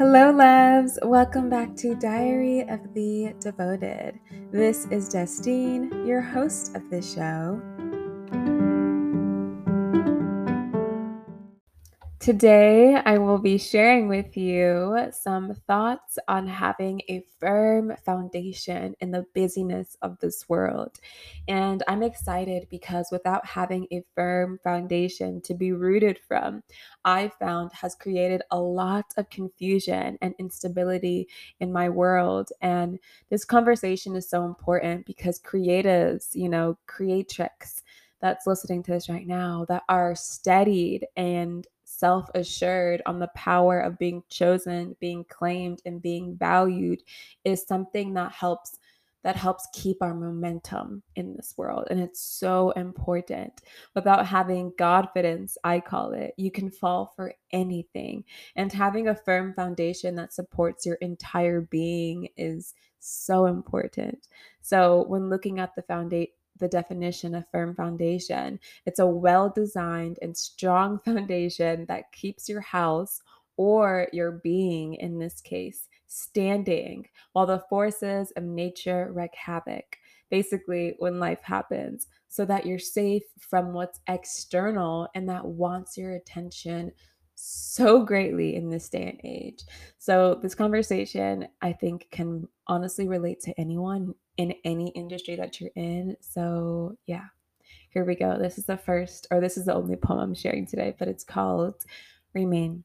Hello, loves. Welcome back to Diary of the Devoted. This is Destine, your host of this show. Today, I will be sharing with you some thoughts on having a firm foundation in the busyness of this world. And I'm excited because without having a firm foundation to be rooted from, I found has created a lot of confusion and instability in my world. And this conversation is so important because creatives, you know, creatrix that's listening to this right now that are steadied and self assured on the power of being chosen, being claimed, and being valued is something that helps that helps keep our momentum in this world. And it's so important. Without having confidence, I call it, you can fall for anything. And having a firm foundation that supports your entire being is so important. So, when looking at the foundation, the definition of firm foundation. It's a well designed and strong foundation that keeps your house or your being, in this case, standing while the forces of nature wreak havoc. Basically, when life happens, so that you're safe from what's external and that wants your attention so greatly in this day and age. So, this conversation I think can honestly relate to anyone in any industry that you're in. So, yeah, here we go. This is the first, or this is the only poem I'm sharing today, but it's called Remain.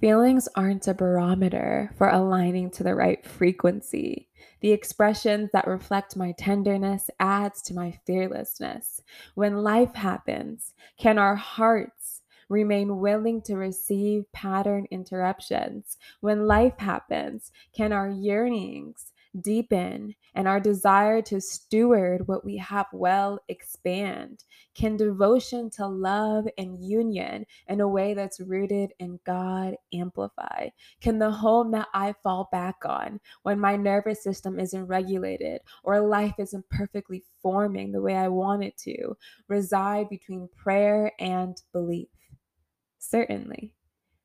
Feelings aren't a barometer for aligning to the right frequency. The expressions that reflect my tenderness adds to my fearlessness. When life happens, can our hearts remain willing to receive pattern interruptions? When life happens, can our yearnings deepen and our desire to steward what we have well expand? Can devotion to love and union in a way that's rooted in God amplify? Can the home that I fall back on when my nervous system isn't regulated or life isn't perfectly forming the way I want it to reside between prayer and belief? Certainly.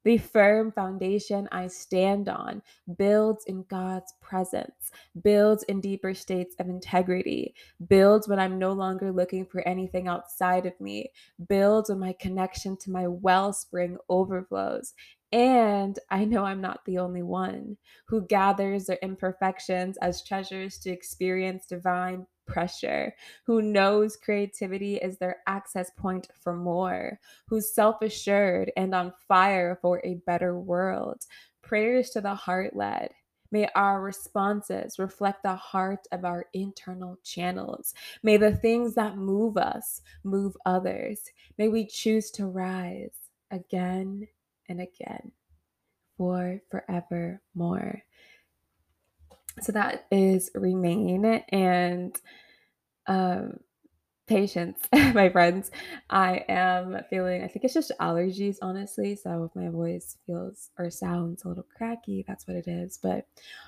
The firm foundation I stand on builds in God's presence, builds in deeper states of integrity, builds when I'm no longer looking for anything outside of me, builds when my connection to my wellspring overflows. And I know I'm not the only one who gathers their imperfections as treasures to experience divine pressure, who knows creativity is their access point for more, who's self assured and on fire for a better world. Prayers to the heart led. May our responses reflect the heart of our internal channels. May the things that move us move others. May we choose to rise again and again for forever more. So that is remain and um patience, my friends. I am feeling, I think it's just allergies, honestly. So if my voice feels or sounds a little cracky, that's what it is. But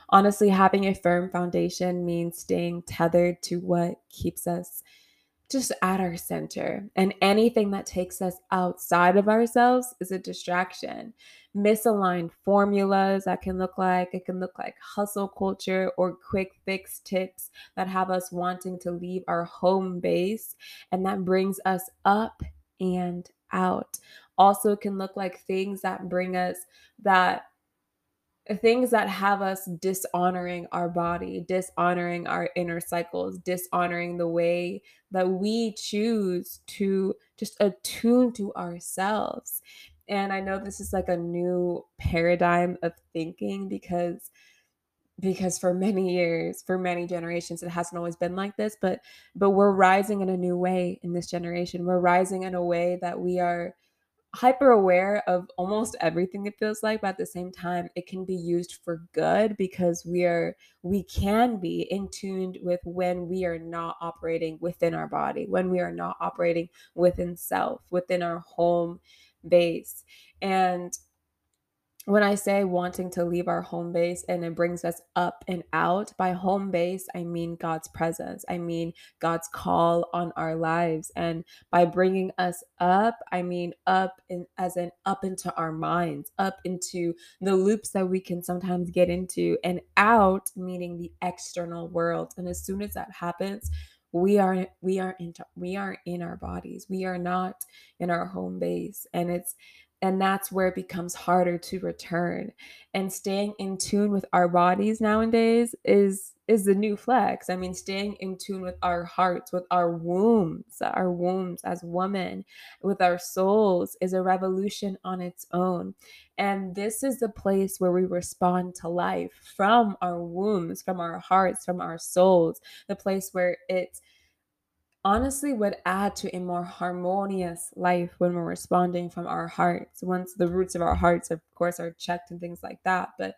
honestly, having a firm foundation means staying tethered to what keeps us just at our center. And anything that takes us outside of ourselves is a distraction. Misaligned formulas that can look like, it can look like hustle culture or quick fix tips that have us wanting to leave our home base and that brings us up and out. Also, can look like things that bring us that things that have us dishonoring our body, dishonoring our inner cycles, dishonoring the way that we choose to just attune to ourselves. And I know this is like a new paradigm of thinking because because for many years for many generations it hasn't always been like this but but we're rising in a new way in this generation we're rising in a way that we are hyper aware of almost everything it feels like but at the same time it can be used for good because we are we can be in tuned with when we are not operating within our body when we are not operating within self within our home base. And when I say wanting to leave our home base and it brings us up and out, by home base, I mean God's presence. I mean God's call on our lives. And by bringing us up, I mean up in, as in up into our minds, up into the loops that we can sometimes get into, and out, meaning the external world. And as soon as that happens, we are we are in we are in our bodies we are not in our home base and it's and that's where it becomes harder to return. And staying in tune with our bodies nowadays is is the new flex. I mean staying in tune with our hearts with our wombs our wombs as women with our souls is a revolution on its own. And this is the place where we respond to life from our wombs from our hearts from our souls the place where it's honestly would add to a more harmonious life when we're responding from our hearts once the roots of our hearts of course are checked and things like that but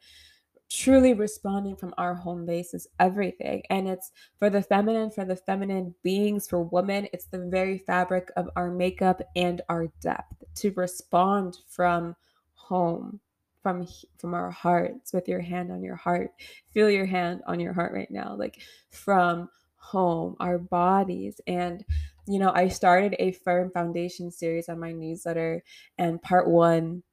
truly responding from our home base is everything and it's for the feminine for the feminine beings for women it's the very fabric of our makeup and our depth to respond from home from from our hearts with your hand on your heart feel your hand on your heart right now like from home, our bodies. And, you know, I started a firm foundation series on my newsletter, and part one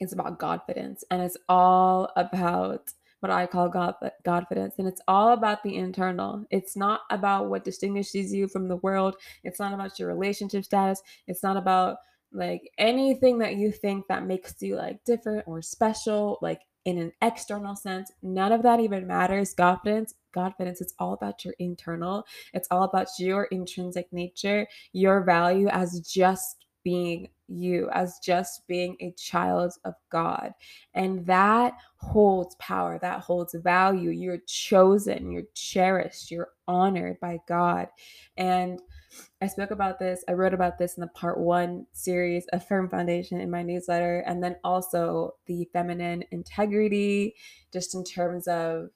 is about Godfidence. And it's all about what I call God Godfidence. And it's all about the internal. It's not about what distinguishes you from the world. It's not about your relationship status. It's not about like anything that you think that makes you like different or special. Like in an external sense. None of that even matters. Confidence, confidence, it's all about your internal. It's all about your intrinsic nature, your value as just being you, as just being a child of God. And that holds power, that holds value. You're chosen, you're cherished, you're honored by God. And I spoke about this, I wrote about this in the part one series of Firm Foundation in my newsletter, and then also the feminine integrity, just in terms of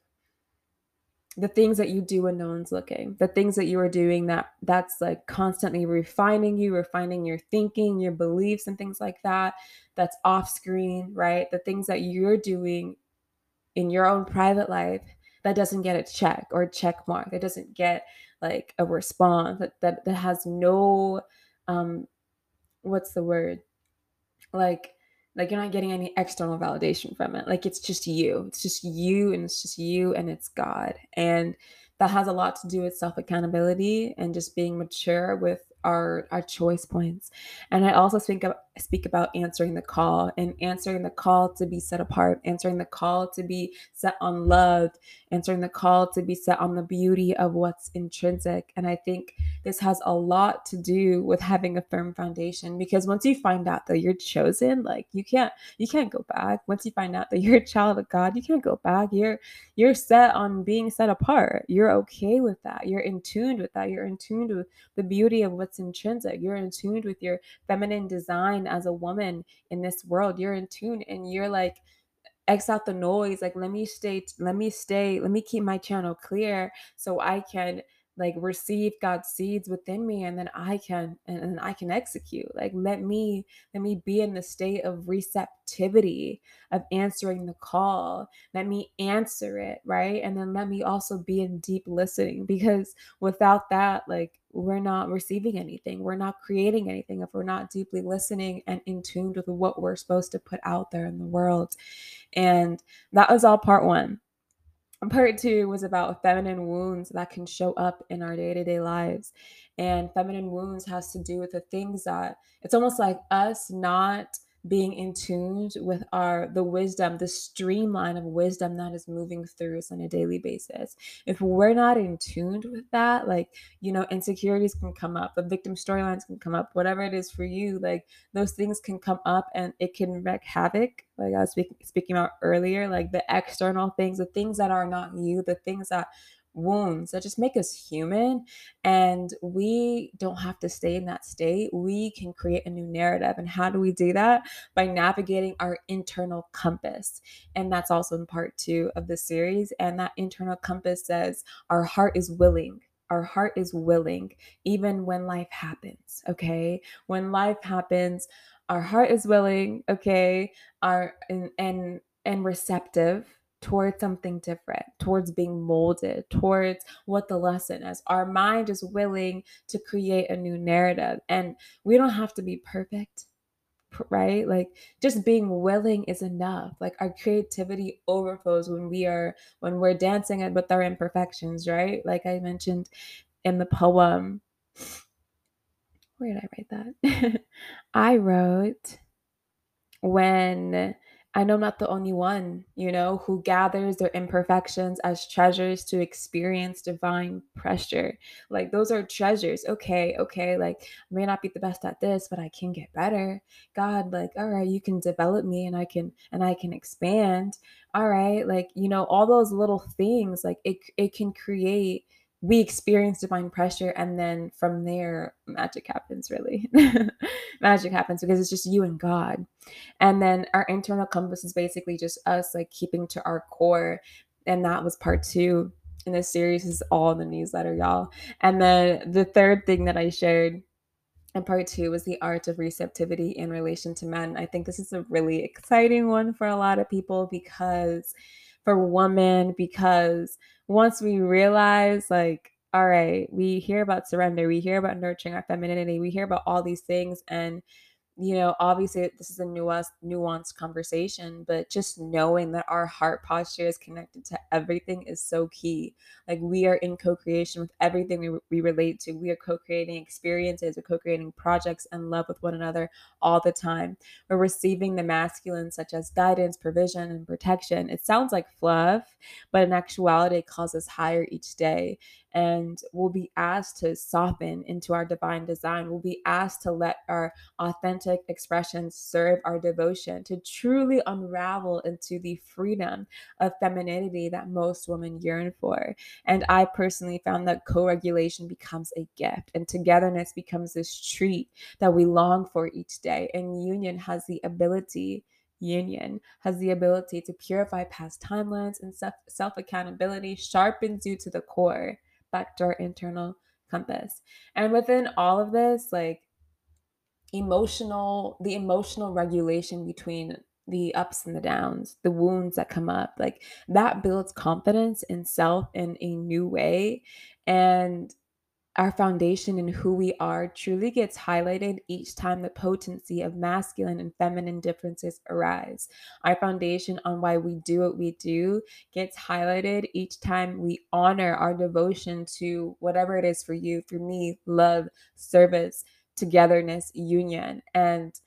the things that you do when no one's looking the things that you are doing that that's like constantly refining you refining your thinking your beliefs and things like that that's off screen right? The things that you're doing in your own private life that doesn't get a check or a check mark that doesn't get like a response that that, that has no um what's the word? Like like you're not getting any external validation from it. Like it's just you. It's just you and it's just you and it's god. And that has a lot to do with self accountability and just being mature with our our choice points. And i also speak speak about answering the call and answering the call to be set apart answering the call to be set on love answering the call to be set on the beauty of what's intrinsic. And i think this has a lot to do with having a firm foundation because once you find out that you're chosen like you can't you can't go back. Once you find out that you're a child of god you can't go back. You're you're set on being set apart. You're okay with that. You're in tune with that. You're in tune with the beauty of what's intrinsic. You're in tune with your feminine design as a woman in this world you're in tune and you're like X out the noise like let me stay let me stay let me keep my channel clear so i can like receive God's seeds within me and then I can and, and, I can execute. Like let me let me be in the state of receptivity of answering the call. Let me answer it, right? And then let me also be in deep listening because without that like we're not receiving anything. We're not creating anything if we're not deeply listening and in tune with what we're supposed to put out there in the world. And that was all part 1 part two was about feminine wounds that can show up in our day-to-day lives and feminine wounds has to do with the things that it's almost like us not being in tune with our the wisdom the streamline of wisdom that is moving through us on a daily basis. If we're not in tune with that like you know insecurities can come up the victim storylines can come up whatever it is for you like those things can come up and it can wreak havoc. Like i was speaking, speaking about earlier like the external things the things that are not you the things that wounds that just make us human. And we don't have to stay in that state. We can create a new narrative. And how do we do that? By navigating our internal compass. And that's also in part two of the series. And that internal compass says our heart is willing our heart is willing even when life happens, okay? When life happens, our heart is willing, okay? Our and and, and receptive towards something different, towards being molded, towards what the lesson is. Our mind is willing to create a new narrative. And we don't have to be perfect, right? Like just being willing is enough. Like our creativity overflows when we are when we're dancing with our imperfections, right? Like I mentioned in the poem. Where did I write that? I wrote when I know I'm not the only one, you know, who gathers their imperfections as treasures to experience divine pressure. Like those are treasures. Okay, okay, like I may not be the best at this, but I can get better. God, like, all right, you can develop me and I can and I can expand. All right, like, you know, all those little things, like it it can create we experience divine pressure and then from there magic happens really. Magic happens because it's just you and god. And then our internal compass is basically just us like keeping to our core. And that was part two in this series is all in the newsletter y'all. And then the third thing that i shared and part two was the art of receptivity in relation to men. I think this is a really exciting one for a lot of people because for women because once we realize like all right we hear about surrender we hear about nurturing our femininity we hear about all these things and you know, obviously this is a nuanced, nuanced conversation, but just knowing that our heart posture is connected to everything is so key. Like we are in co-creation with everything we, we relate to. We are co-creating experiences, we're co-creating projects and love with one another all the time. We're receiving the masculine such as guidance, provision, and protection. It sounds like fluff, but in actuality, it calls us higher each day and we'll be asked to soften into our divine design. We'll be asked to let our authentic expressions serve our devotion, to truly unravel into the freedom of femininity that most women yearn for. And I personally found that co regulation becomes a gift and togetherness becomes this treat that we long for each day. And union has the ability union has the ability to purify past timelines and self accountability, sharpens you to the core to our internal compass. And within all of this, like emotional, the emotional regulation between the ups and the downs, the wounds that come up, like that builds confidence in self in a new way. And our foundation in who we are truly gets highlighted each time the potency of masculine and feminine differences arise. Our foundation on why we do what we do gets highlighted each time we honor our devotion to whatever it is for you, for me, love, service, togetherness, union. And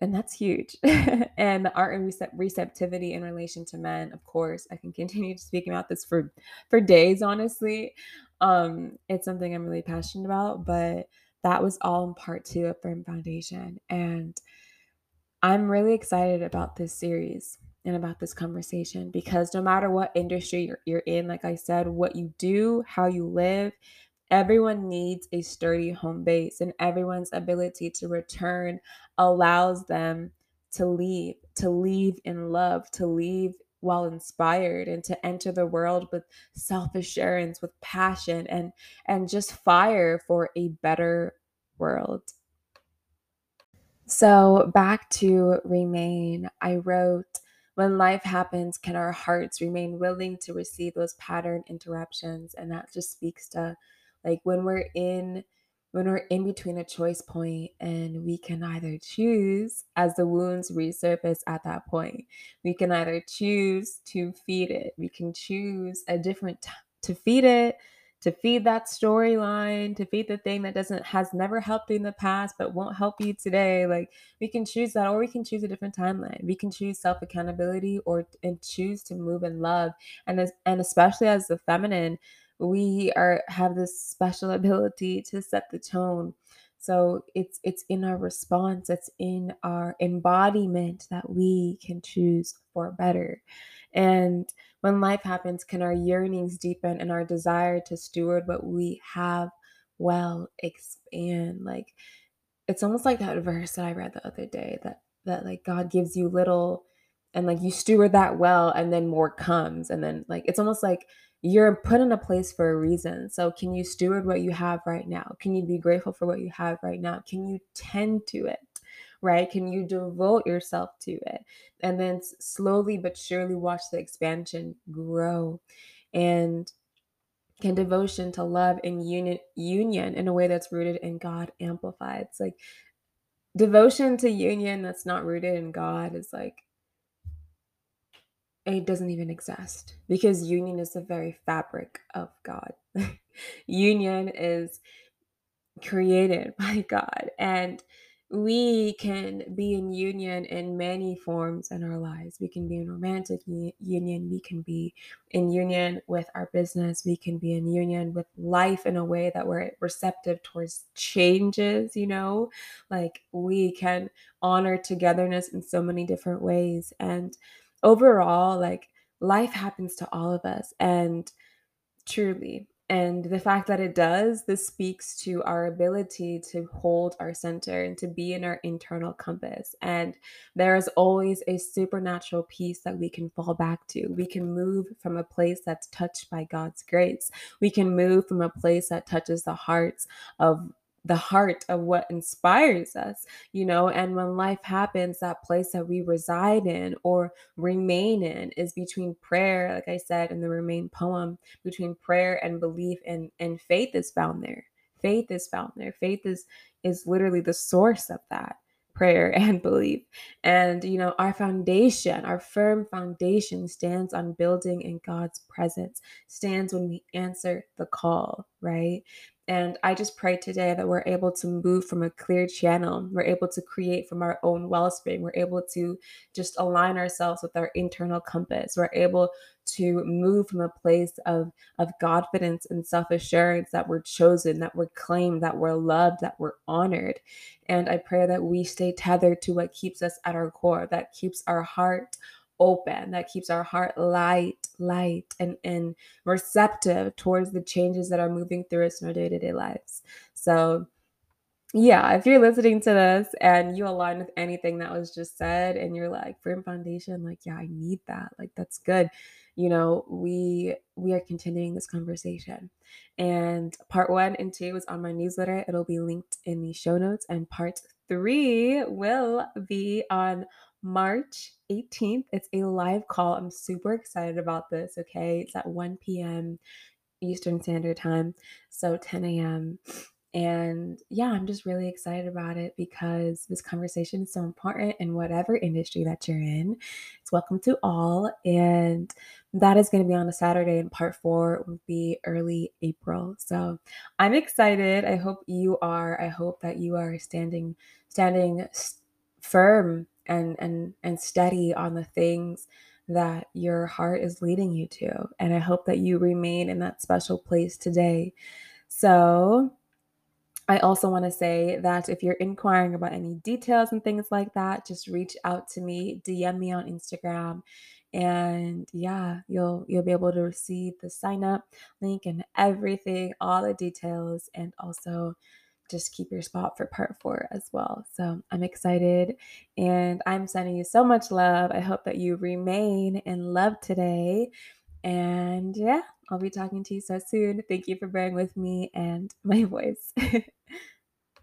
and that's huge. and the art and receptivity in relation to men, of course, I can continue speaking about this for for days. Honestly, um, it's something I'm really passionate about. But that was all in part two of Firm Foundation, and I'm really excited about this series and about this conversation because no matter what industry you're, you're in, like I said, what you do, how you live, Everyone needs a sturdy home base, and everyone's ability to return allows them to leave, to leave in love, to leave while inspired and to enter the world with self-assurance with passion and and just fire for a better world. So back to remain. I wrote when life happens can our hearts remain willing to receive those pattern interruptions? And that just speaks to like when we're in when we're in between a choice point and we can either choose as the wounds resurface at that point we can either choose to feed it. We can choose a different t- to feed it to feed that storyline to feed the thing that doesn't has never helped you in the past but won't help you today. Like we can choose that or we can choose a different timeline. We can choose self accountability or and choose to move in love. And as, and especially as the feminine we are have this special ability to set the tone. So it's it's in our response it's in our embodiment that we can choose for better. And when life happens can our yearnings deepen and our desire to steward what we have well expand? Like it's almost like that verse that i read the other day that that like god gives you little and like you steward that well and then more comes and then like it's almost like you're put in a place for a reason. So, can you steward what you have right now? Can you be grateful for what you have right now? Can you tend to it? Right? Can you devote yourself to it? And then slowly but surely watch the expansion grow. And can devotion to love and union union in a way that's rooted in God amplify? It's like devotion to union that's not rooted in God is like it doesn't even exist because union is the very fabric of God. union is created by God and we can be in union in many forms in our lives. We can be in romantic union. We can be in union with our business. We can be in union with life in a way that we're receptive towards changes, you know? Like we can honor togetherness in so many different ways. And overall, like life happens to all of us. And truly, and the fact that it does, this speaks to our ability to hold our center and to be in our internal compass. And there is always a supernatural peace that we can fall back to. We can move from a place that's touched by God's grace. We can move from a place that touches the hearts of the heart of what inspires us, you know. And when life happens, that place that we reside in or remain in is between prayer, like I said in the Remain poem, between prayer and belief and, and faith is found there. Faith is found there. Faith is is literally the source of that prayer and belief. And, you know, our foundation, our firm foundation stands on building in God's presence, stands when we answer the call, right? And I just pray today that we're able to move from a clear channel. We're able to create from our own wellspring. We're able to just align ourselves with our internal compass. We're able to move from a place of, of confidence and self assurance that we're chosen, that we're claimed, that we're loved, that we're honored. And I pray that we stay tethered to what keeps us at our core, that keeps our heart open that keeps our heart light light and and receptive towards the changes that are moving through us in our day-to-day lives. So yeah if you're listening to this and you align with anything that was just said and you're like firm foundation like yeah i need that like that's good. You know we we are continuing this conversation. And part one and two is on my newsletter. It'll be linked in the show notes. And part three will be on March 18th. It's a live call. I'm super excited about this. Okay. It's at 1 p.m. Eastern Standard Time. So 10 a.m. And yeah, I'm just really excited about it because this conversation is so important in whatever industry that you're in. It's welcome to all. And that is going to be on a Saturday, and part four will be early April. So I'm excited. I hope you are. I hope that you are standing, standing firm and and and steady on the things that your heart is leading you to. And i hope that you remain in that special place today. So I also want to say that if you're inquiring about any details and things like that, just reach out to me, DM me on Instagram, and yeah, you'll you'll be able to receive the sign up link and everything, all the details, and also just keep your spot for part four as well. So I'm excited and I'm sending you so much love. I hope that you remain in love today. And yeah, I'll be talking to you so soon. Thank you for bearing with me and my voice.